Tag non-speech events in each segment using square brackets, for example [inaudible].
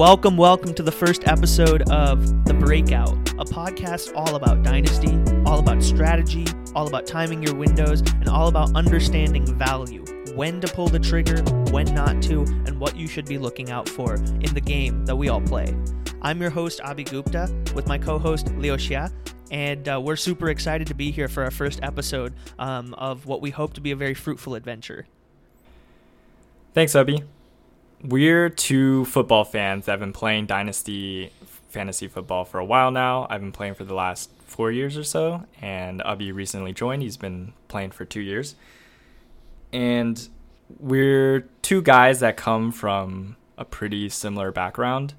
Welcome, welcome to the first episode of The Breakout, a podcast all about dynasty, all about strategy, all about timing your windows, and all about understanding value when to pull the trigger, when not to, and what you should be looking out for in the game that we all play. I'm your host, Abhi Gupta, with my co host, Leo Xia, and uh, we're super excited to be here for our first episode um, of what we hope to be a very fruitful adventure. Thanks, Abhi. We're two football fans that have been playing Dynasty fantasy football for a while now. I've been playing for the last four years or so, and Abhi recently joined. He's been playing for two years. And we're two guys that come from a pretty similar background.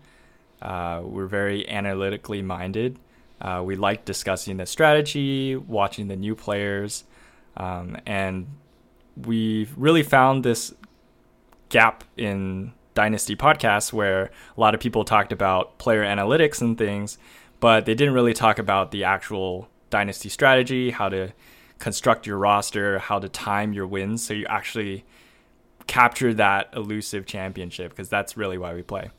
Uh, we're very analytically minded. Uh, we like discussing the strategy, watching the new players, um, and we've really found this gap in Dynasty podcasts where a lot of people talked about player analytics and things, but they didn't really talk about the actual Dynasty strategy, how to construct your roster, how to time your wins so you actually capture that elusive championship because that's really why we play.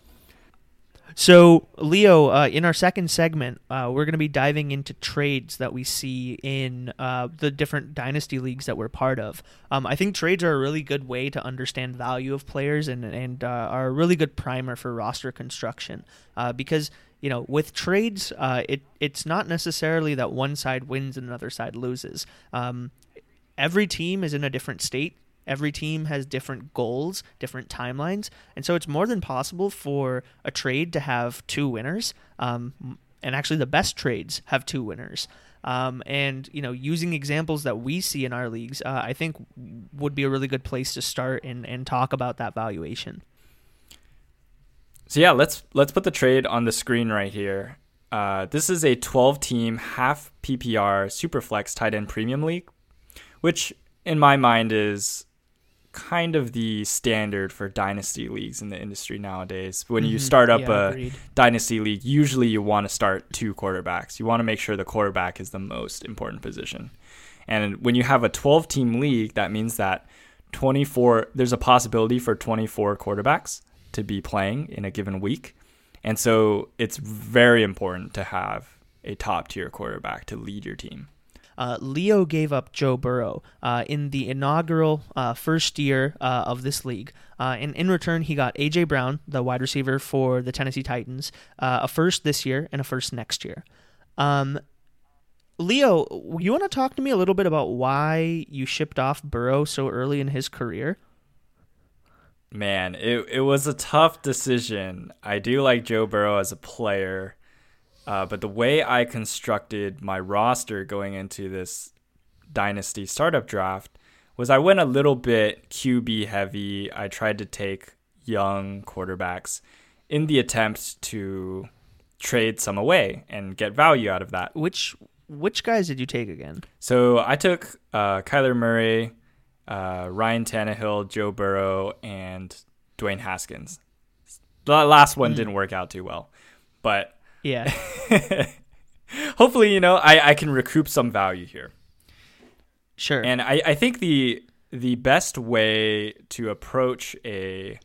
So, Leo, uh, in our second segment, uh, we're going to be diving into trades that we see in uh, the different dynasty leagues that we're part of. Um, I think trades are a really good way to understand value of players and and uh, are a really good primer for roster construction uh, because you know with trades, uh, it it's not necessarily that one side wins and another side loses. Um, every team is in a different state Every team has different goals, different timelines, and so it's more than possible for a trade to have two winners. Um, and actually, the best trades have two winners. Um, and you know, using examples that we see in our leagues, uh, I think would be a really good place to start and, and talk about that valuation. So yeah, let's let's put the trade on the screen right here. Uh, this is a 12-team half PPR Superflex tight end premium league, which in my mind is kind of the standard for dynasty leagues in the industry nowadays. When mm-hmm. you start up yeah, a agreed. dynasty league, usually you want to start two quarterbacks. You want to make sure the quarterback is the most important position. And when you have a 12 team league, that means that 24 there's a possibility for 24 quarterbacks to be playing in a given week. And so it's very important to have a top tier quarterback to lead your team uh, Leo gave up Joe Burrow uh, in the inaugural uh, first year uh, of this league. Uh, and in return, he got A.J. Brown, the wide receiver for the Tennessee Titans, a first this year and a first next year. Um, Leo, you want to talk to me a little bit about why you shipped off Burrow so early in his career? Man, it it was a tough decision. I do like Joe Burrow as a player. Uh, but the way I constructed my roster going into this dynasty startup draft was I went a little bit QB heavy. I tried to take young quarterbacks in the attempt to trade some away and get value out of that. Which which guys did you take again? So I took uh, Kyler Murray, uh, Ryan Tannehill, Joe Burrow, and Dwayne Haskins. The last one mm. didn't work out too well, but yeah. [laughs] Hopefully, you know, I, I can recoup some value here. Sure. And I, I think the the best way to approach a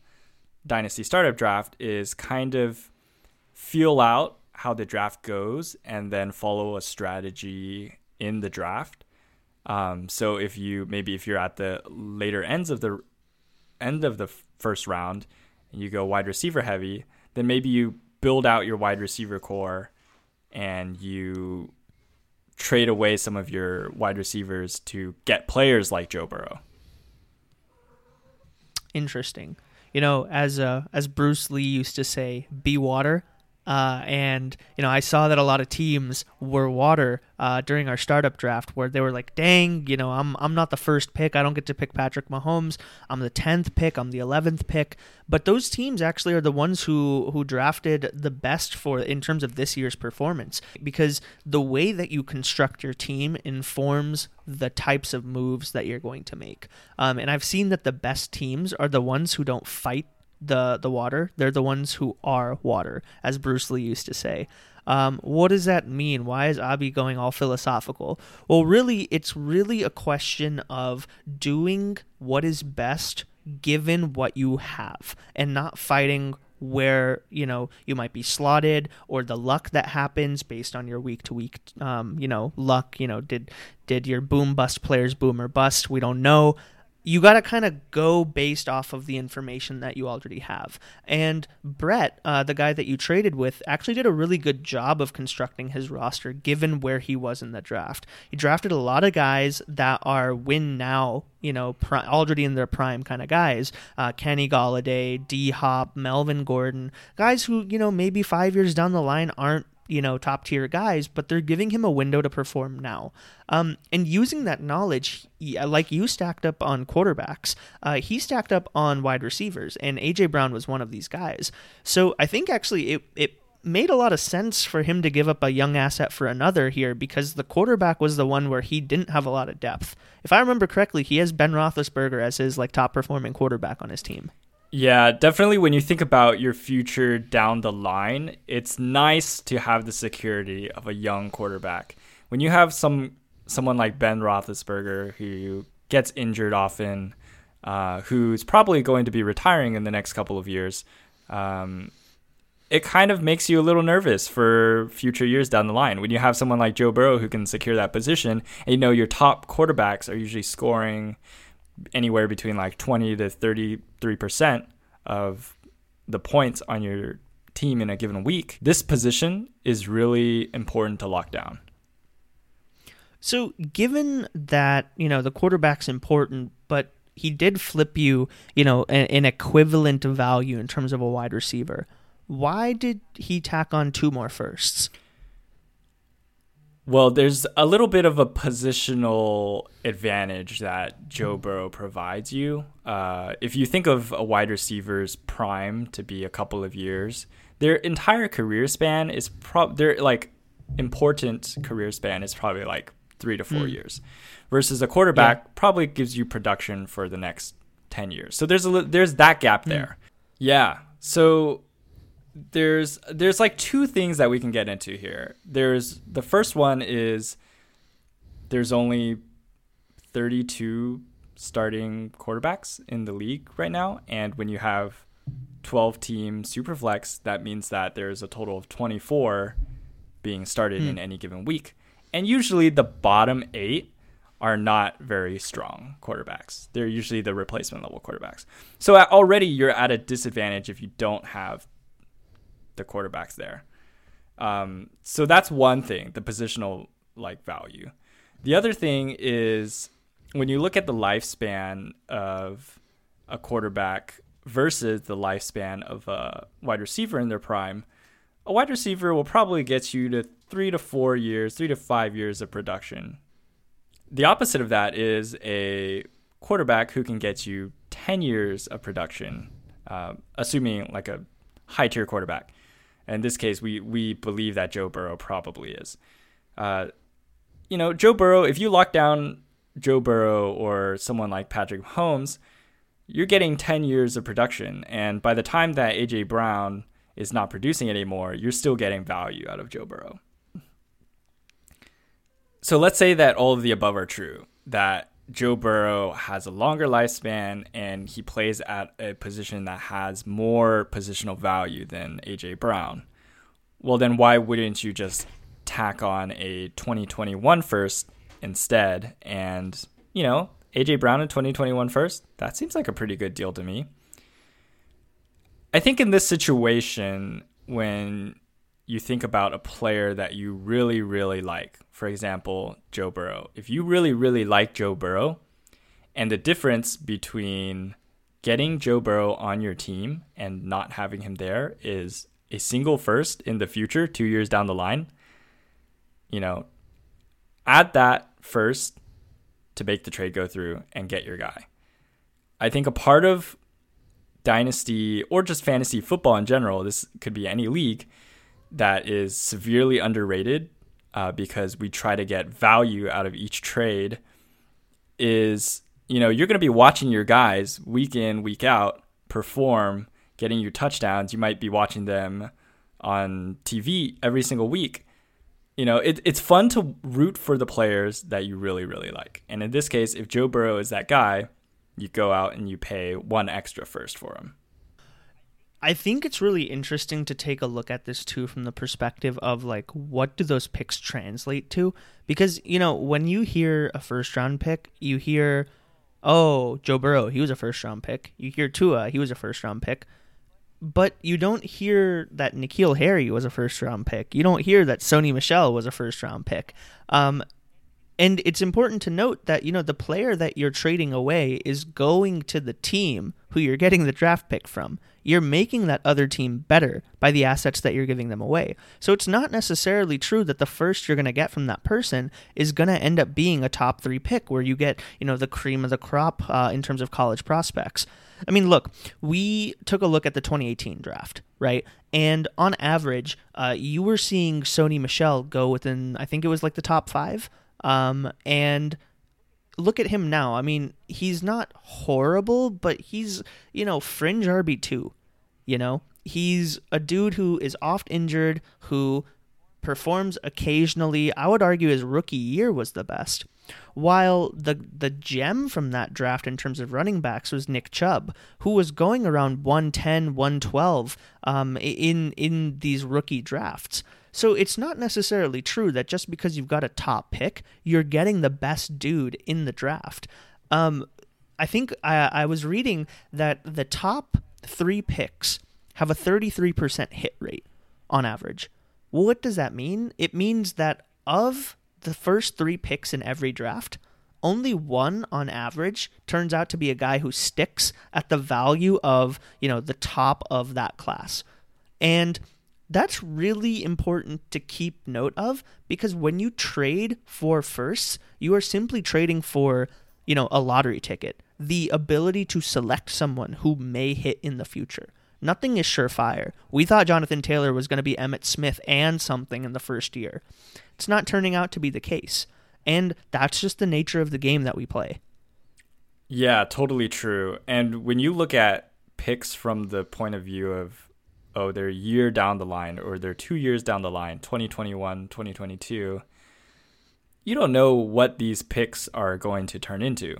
dynasty startup draft is kind of feel out how the draft goes and then follow a strategy in the draft. Um, so if you maybe if you're at the later ends of the end of the first round and you go wide receiver heavy, then maybe you build out your wide receiver core and you trade away some of your wide receivers to get players like Joe Burrow. Interesting. You know, as uh, as Bruce Lee used to say, be water, uh, and you know, I saw that a lot of teams were water uh, during our startup draft, where they were like, "Dang, you know, I'm I'm not the first pick. I don't get to pick Patrick Mahomes. I'm the tenth pick. I'm the eleventh pick." But those teams actually are the ones who who drafted the best for in terms of this year's performance, because the way that you construct your team informs the types of moves that you're going to make. Um, and I've seen that the best teams are the ones who don't fight the the water. They're the ones who are water, as Bruce Lee used to say. Um, what does that mean? Why is Abhi going all philosophical? Well, really, it's really a question of doing what is best given what you have and not fighting where you know you might be slotted or the luck that happens based on your week to week um, you know luck you know did did your boom bust players boom or bust we don't know you got to kind of go based off of the information that you already have. And Brett, uh, the guy that you traded with, actually did a really good job of constructing his roster given where he was in the draft. He drafted a lot of guys that are win now, you know, already in their prime kind of guys. Uh, Kenny Golladay, D Hop, Melvin Gordon, guys who, you know, maybe five years down the line aren't you know top tier guys, but they're giving him a window to perform now. Um, and using that knowledge, uh, like you stacked up on quarterbacks, uh, he stacked up on wide receivers, and AJ Brown was one of these guys. So I think actually it it made a lot of sense for him to give up a young asset for another here because the quarterback was the one where he didn't have a lot of depth. If I remember correctly, he has Ben Roethlisberger as his like top performing quarterback on his team. Yeah, definitely when you think about your future down the line, it's nice to have the security of a young quarterback. When you have some someone like Ben Roethlisberger who gets injured often, uh, who's probably going to be retiring in the next couple of years, um, it kind of makes you a little nervous for future years down the line. When you have someone like Joe Burrow who can secure that position, and you know your top quarterbacks are usually scoring anywhere between like 20 to 33% of the points on your team in a given week, this position is really important to lock down. So, given that, you know, the quarterback's important, but he did flip you, you know, an, an equivalent value in terms of a wide receiver, why did he tack on two more firsts? Well, there's a little bit of a positional advantage that Joe Burrow provides you. Uh, if you think of a wide receiver's prime to be a couple of years, their entire career span is pro- their like important career span is probably like three to four mm. years, versus a quarterback yeah. probably gives you production for the next ten years. So there's a there's that gap mm. there. Yeah. So there's there's like two things that we can get into here. There's the first one is there's only 32 starting quarterbacks in the league right now and when you have 12 team superflex that means that there's a total of 24 being started mm. in any given week. And usually the bottom 8 are not very strong quarterbacks. They're usually the replacement level quarterbacks. So already you're at a disadvantage if you don't have the quarterbacks there. Um, so that's one thing, the positional like value. The other thing is when you look at the lifespan of a quarterback versus the lifespan of a wide receiver in their prime, a wide receiver will probably get you to three to four years, three to five years of production. The opposite of that is a quarterback who can get you 10 years of production, uh, assuming like a high tier quarterback in this case, we we believe that Joe Burrow probably is. Uh, you know, Joe Burrow. If you lock down Joe Burrow or someone like Patrick Mahomes, you're getting 10 years of production, and by the time that AJ Brown is not producing anymore, you're still getting value out of Joe Burrow. So let's say that all of the above are true. That Joe Burrow has a longer lifespan and he plays at a position that has more positional value than AJ Brown. Well, then why wouldn't you just tack on a 2021 first instead? And, you know, AJ Brown in 2021 first? That seems like a pretty good deal to me. I think in this situation, when you think about a player that you really, really like. For example, Joe Burrow. If you really, really like Joe Burrow, and the difference between getting Joe Burrow on your team and not having him there is a single first in the future, two years down the line, you know, add that first to make the trade go through and get your guy. I think a part of dynasty or just fantasy football in general, this could be any league, that is severely underrated uh, because we try to get value out of each trade is you know you're going to be watching your guys week in week out perform getting your touchdowns. You might be watching them on tv every single week. You know it, it's fun to root for the players that you really really like. And in this case if joe burrow is that guy you go out and you pay one extra first for him I think it's really interesting to take a look at this too from the perspective of like what do those picks translate to? Because, you know, when you hear a first round pick, you hear, oh, Joe Burrow, he was a first round pick. You hear Tua, he was a first round pick. But you don't hear that N'Keal Harry was a first round pick. You don't hear that Sony Michel was a first round pick. Um, and it's important to note that, you know, the player that you're trading away is going to the team who you're getting the draft pick from. You're making that other team better by the assets that you're giving them away. So it's not necessarily true that the first you're going to get from that person is going to end up being a top three pick where you get, you know, the cream of the crop uh, in terms of college prospects. I mean, look, we took a look at the 2018 draft, right? And on average, uh, you were seeing Sony Michel go within, I think it was like the top five. Um, and look at him now. I mean, he's not horrible, but he's, you know, fringe RB2. You know, he's a dude who is oft injured, who performs occasionally. I would argue his rookie year was the best. While the the gem from that draft in terms of running backs was Nick Chubb, who was going around 110, 112 um, in in these rookie drafts. So it's not necessarily true that just because you've got a top pick, you're getting the best dude in the draft. Um, I think I, I was reading that the top three picks have a 33% hit rate on average. what does that mean? It means that of the first three picks in every draft, only one on average turns out to be a guy who sticks at the value of, you know, the top of that class. And that's really important to keep note of because when you trade for firsts, you are simply trading for, you know, a lottery ticket, the ability to select someone who may hit in the future. Nothing is surefire. We thought Jonathan Taylor was going to be Emmitt Smith and something in the first year. It's not turning out to be the case. And that's just the nature of the game that we play. Yeah, totally true. And when you look at picks from the point of view of oh, they're a year down the line or they're two years down the line, 2021, 2022, you don't know what these picks are going to turn into.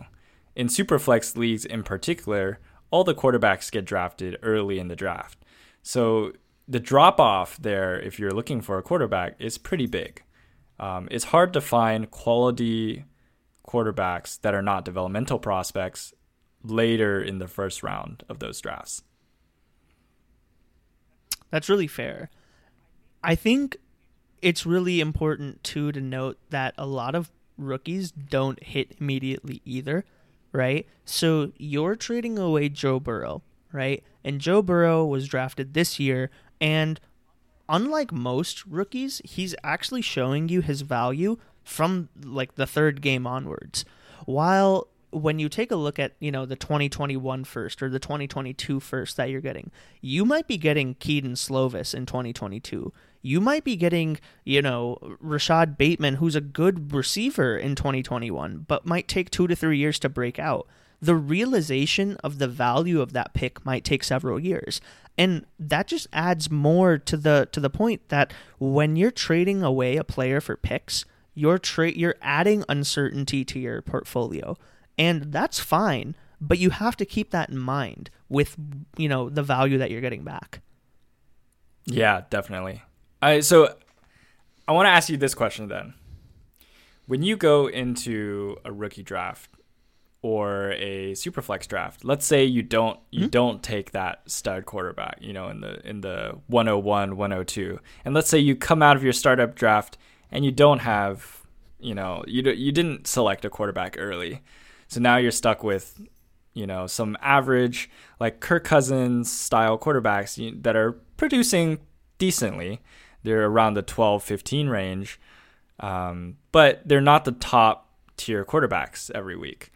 In Superflex leagues in particular, all the quarterbacks get drafted early in the draft. So the drop off there, if you're looking for a quarterback, is pretty big. Um, it's hard to find quality quarterbacks that are not developmental prospects later in the first round of those drafts. That's really fair. I think it's really important too to note that a lot of rookies don't hit immediately either, right? So you're trading away Joe Burrow, right? And Joe Burrow was drafted this year and unlike most rookies, he's actually showing you his value from like the third game onwards. While when you take a look at you know the 2021 first or the 2022 first that you're getting you might be getting Kedon Slovis in 2022 you might be getting you know Rashod Bateman who's a good receiver in 2021 but might take 2 to 3 years to break out. The realization of the value of that pick might take several years. And that just adds more to the to the point that when you're trading away a player for picks you're tra- you're adding uncertainty to your portfolio and that's fine but you have to keep that in mind with you know the value that you're getting back. Yeah definitely. I so i want to ask you this question then. When you go into a rookie draft or a superflex draft let's say you don't you mm-hmm. don't take that stud quarterback you know in the in the 101 102 and let's say you come out of your startup draft and you don't have you know you you didn't select a quarterback early so now you're stuck with, you know, some average like Kirk Cousins style quarterbacks that are producing decently. They're around the 12, 15 range, um, but they're not the top tier quarterbacks every week.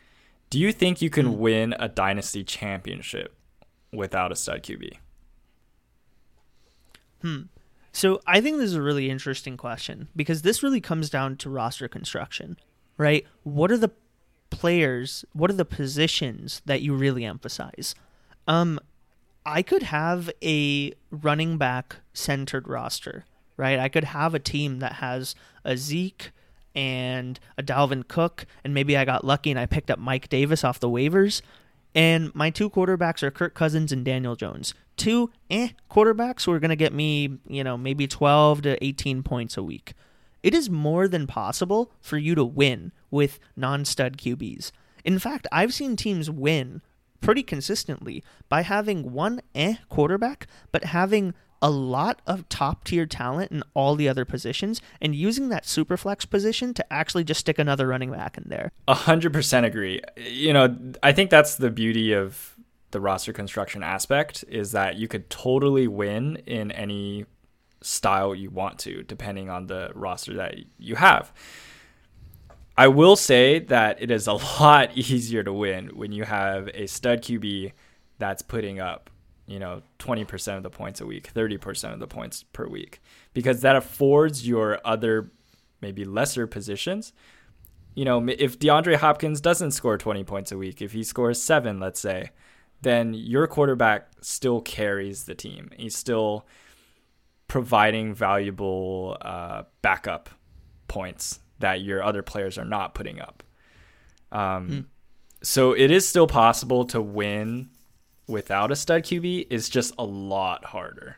Do you think you can mm. win a dynasty championship without a stud QB? Hmm. So I think this is a really interesting question because this really comes down to roster construction, right? What are the players, what are the positions that you really emphasize? Um, I could have a running back centered roster, right? I could have a team that has a Zeke and a Dalvin Cook, and maybe I got lucky and I picked up Mike Davis off the waivers. And my two quarterbacks are Kirk Cousins and Daniel Jones. Two eh quarterbacks who are going to get me, you know, maybe 12 to 18 points a week. It is more than possible for you to win with non stud QBs. In fact, I've seen teams win pretty consistently by having one eh quarterback, but having a lot of top tier talent in all the other positions and using that super flex position to actually just stick another running back in there. A hundred percent agree. You know, I think that's the beauty of the roster construction aspect is that you could totally win in any style you want to, depending on the roster that you have. I will say that it is a [laughs] lot easier to win when you have a stud QB that's putting up, you know, 20% of the points a week, 30% of the points per week, because that affords your other maybe lesser positions. You know, if DeAndre Hopkins doesn't score 20 points a week, if he scores seven, let's say, then your quarterback still carries the team. He's still providing valuable uh, backup points that your other players are not putting up. Um, hmm. So it is still possible to win without a stud QB. It's just a lot harder.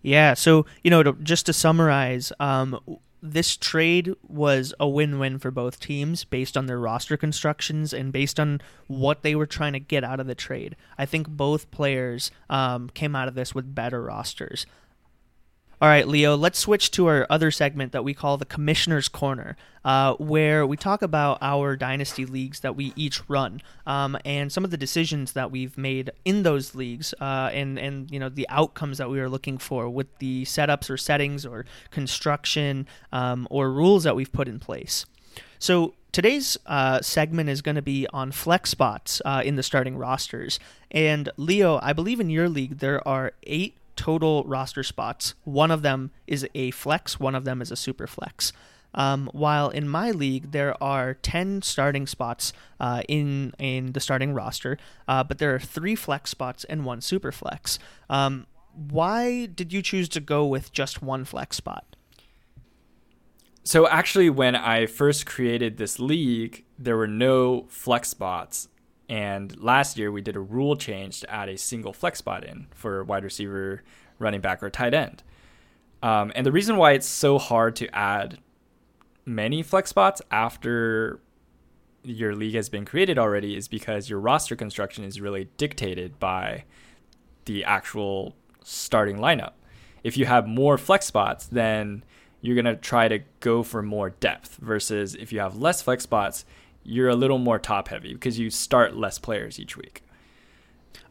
Yeah. So you know, to, just to summarize, um, this trade was a win-win for both teams based on their roster constructions and based on what they were trying to get out of the trade. I think both players um, came out of this with better rosters. All right, Leo, let's switch to our other segment that we call the Commissioner's Corner, uh, where we talk about our dynasty leagues that we each run um, and some of the decisions that we've made in those leagues uh, and, and you know the outcomes that we are looking for with the setups or settings or construction um, or rules that we've put in place. So today's uh, segment is going to be on flex spots uh, in the starting rosters. And Leo, I believe in your league there are eight total roster spots. One of them is a flex, one of them is a super flex. Um, while in my league there are 10 starting spots uh, in in the starting roster, uh, but there are three flex spots and one super flex. Um, why did you choose to go with just one flex spot? So actually, when I first created this league, there were no flex spots and last year we did a rule change to add a single flex spot in for wide receiver, running back, or tight end. Um, and the reason why it's so hard to add many flex spots after your league has been created already is because your roster construction is really dictated by the actual starting lineup. If you have more flex spots, then you're going to try to go for more depth versus if you have less flex spots, you're a little more top heavy because you start less players each week.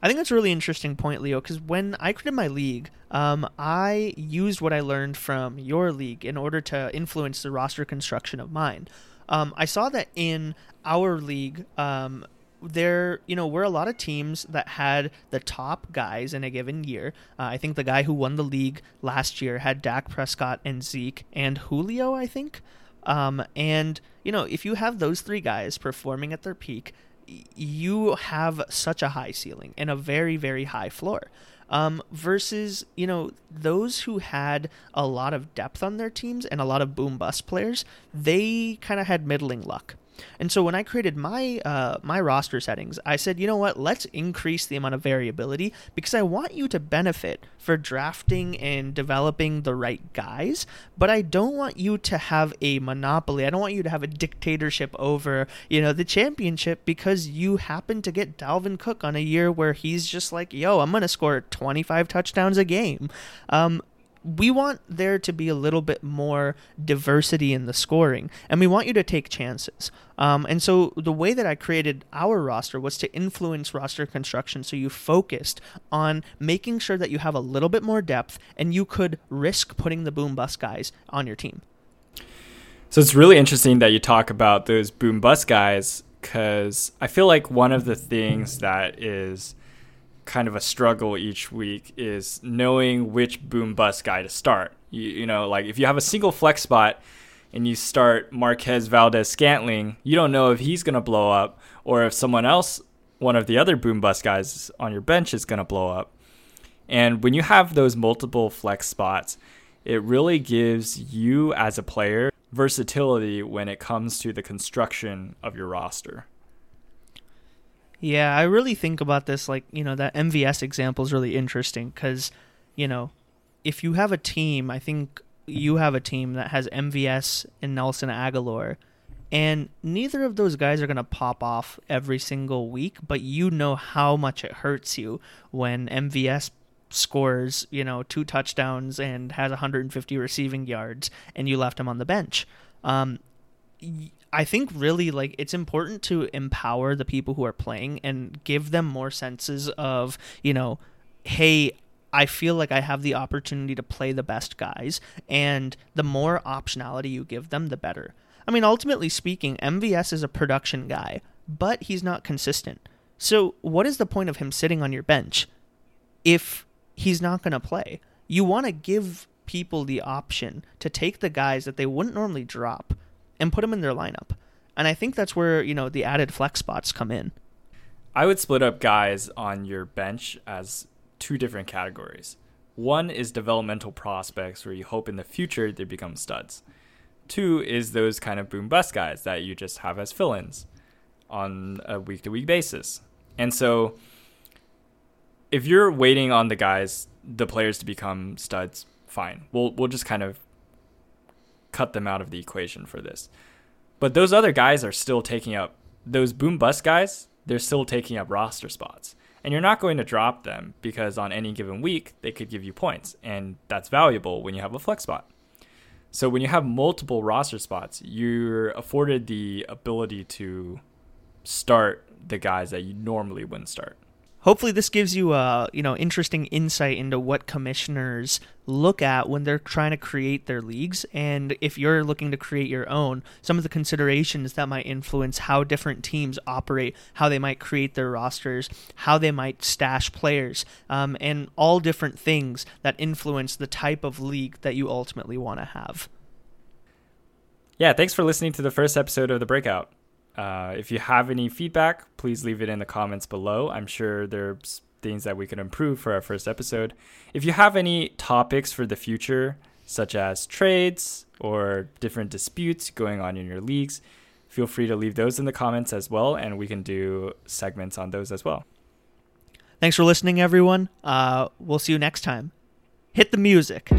I think that's a really interesting point, Leo, because when I created my league, um, I used what I learned from your league in order to influence the roster construction of mine. Um, I saw that in our league, um, there, you know, were a lot of teams that had the top guys in a given year. Uh, I think the guy who won the league last year had Dak Prescott and Zeke and Julio, I think. Um, and you know, if you have those three guys performing at their peak, you have such a high ceiling and a very very high floor. Um, versus you know those who had a lot of depth on their teams and a lot of boom bust players, they kind of had middling luck. And so when I created my uh, my roster settings, I said, you know what? Let's increase the amount of variability because I want you to benefit for drafting and developing the right guys, but I don't want you to have a monopoly. I don't want you to have a dictatorship over you know the championship because you happen to get Dalvin Cook on a year where he's just like, yo, I'm gonna score 25 touchdowns a game. Um, we want there to be a little bit more diversity in the scoring, and we want you to take chances. Um, and so the way that I created our roster was to influence roster construction so you focused on making sure that you have a little bit more depth and you could risk putting the boom bust guys on your team. So it's really interesting that you talk about those boom bust guys because I feel like one of the things that is kind of a struggle each week is knowing which boom bust guy to start. You, you know, like if you have a single flex spot and you start Marquez Valdes-Scantling, you don't know if he's going to blow up or if someone else, one of the other boom bust guys on your bench, is going to blow up. And when you have those multiple flex spots, it really gives you as a player versatility when it comes to the construction of your roster. Yeah, I really think about this like, you know, that MVS example is really interesting because, you know, if you have a team, I think you have a team that has MVS and Nelson Agholor, and neither of those guys are going to pop off every single week, but you know how much it hurts you when MVS scores, you know, two touchdowns and has 150 receiving yards and you left him on the bench. Um, I think really like it's important to empower the people who are playing and give them more senses of, you know, hey, I feel like I have the opportunity to play the best guys, and the more optionality you give them, the better. I mean, ultimately speaking, MVS is a production guy, but he's not consistent. So, what is the point of him sitting on your bench if he's not going to play? You want to give people the option to take the guys that they wouldn't normally drop and put them in their lineup. And I think that's where, you know, the added flex spots come in. I would split up guys on your bench as two different categories. One is developmental prospects where you hope in the future they become studs. Two is those kind of boom bust guys that you just have as fill ins on a week to week basis. And so if you're waiting on the guys, the players to become studs, fine. We'll we'll just kind of cut them out of the equation for this. But those other guys are still taking up those boom bust guys, they're still taking up roster spots. And you're not going to drop them because on any given week they could give you points and that's valuable when you have a flex spot. So when you have multiple roster spots, you're afforded the ability to start the guys that you normally wouldn't start hopefully this gives you a you know interesting insight into what commissioners look at when they're trying to create their leagues. And if you're looking to create your own some of the considerations that might influence how different teams operate how they might create their rosters how they might stash players um, and all different things that influence the type of league that you ultimately want to have. Yeah thanks for listening to the first episode of the breakout uh, if you have any feedback, please leave it in the comments below. I'm sure there's things that we could improve for our first episode. If you have any topics for the future, such as trades or different disputes going on in your leagues, feel free to leave those in the comments as well, and we can do segments on those as well. Thanks for listening, everyone. Uh, we'll see you next time. Hit the music.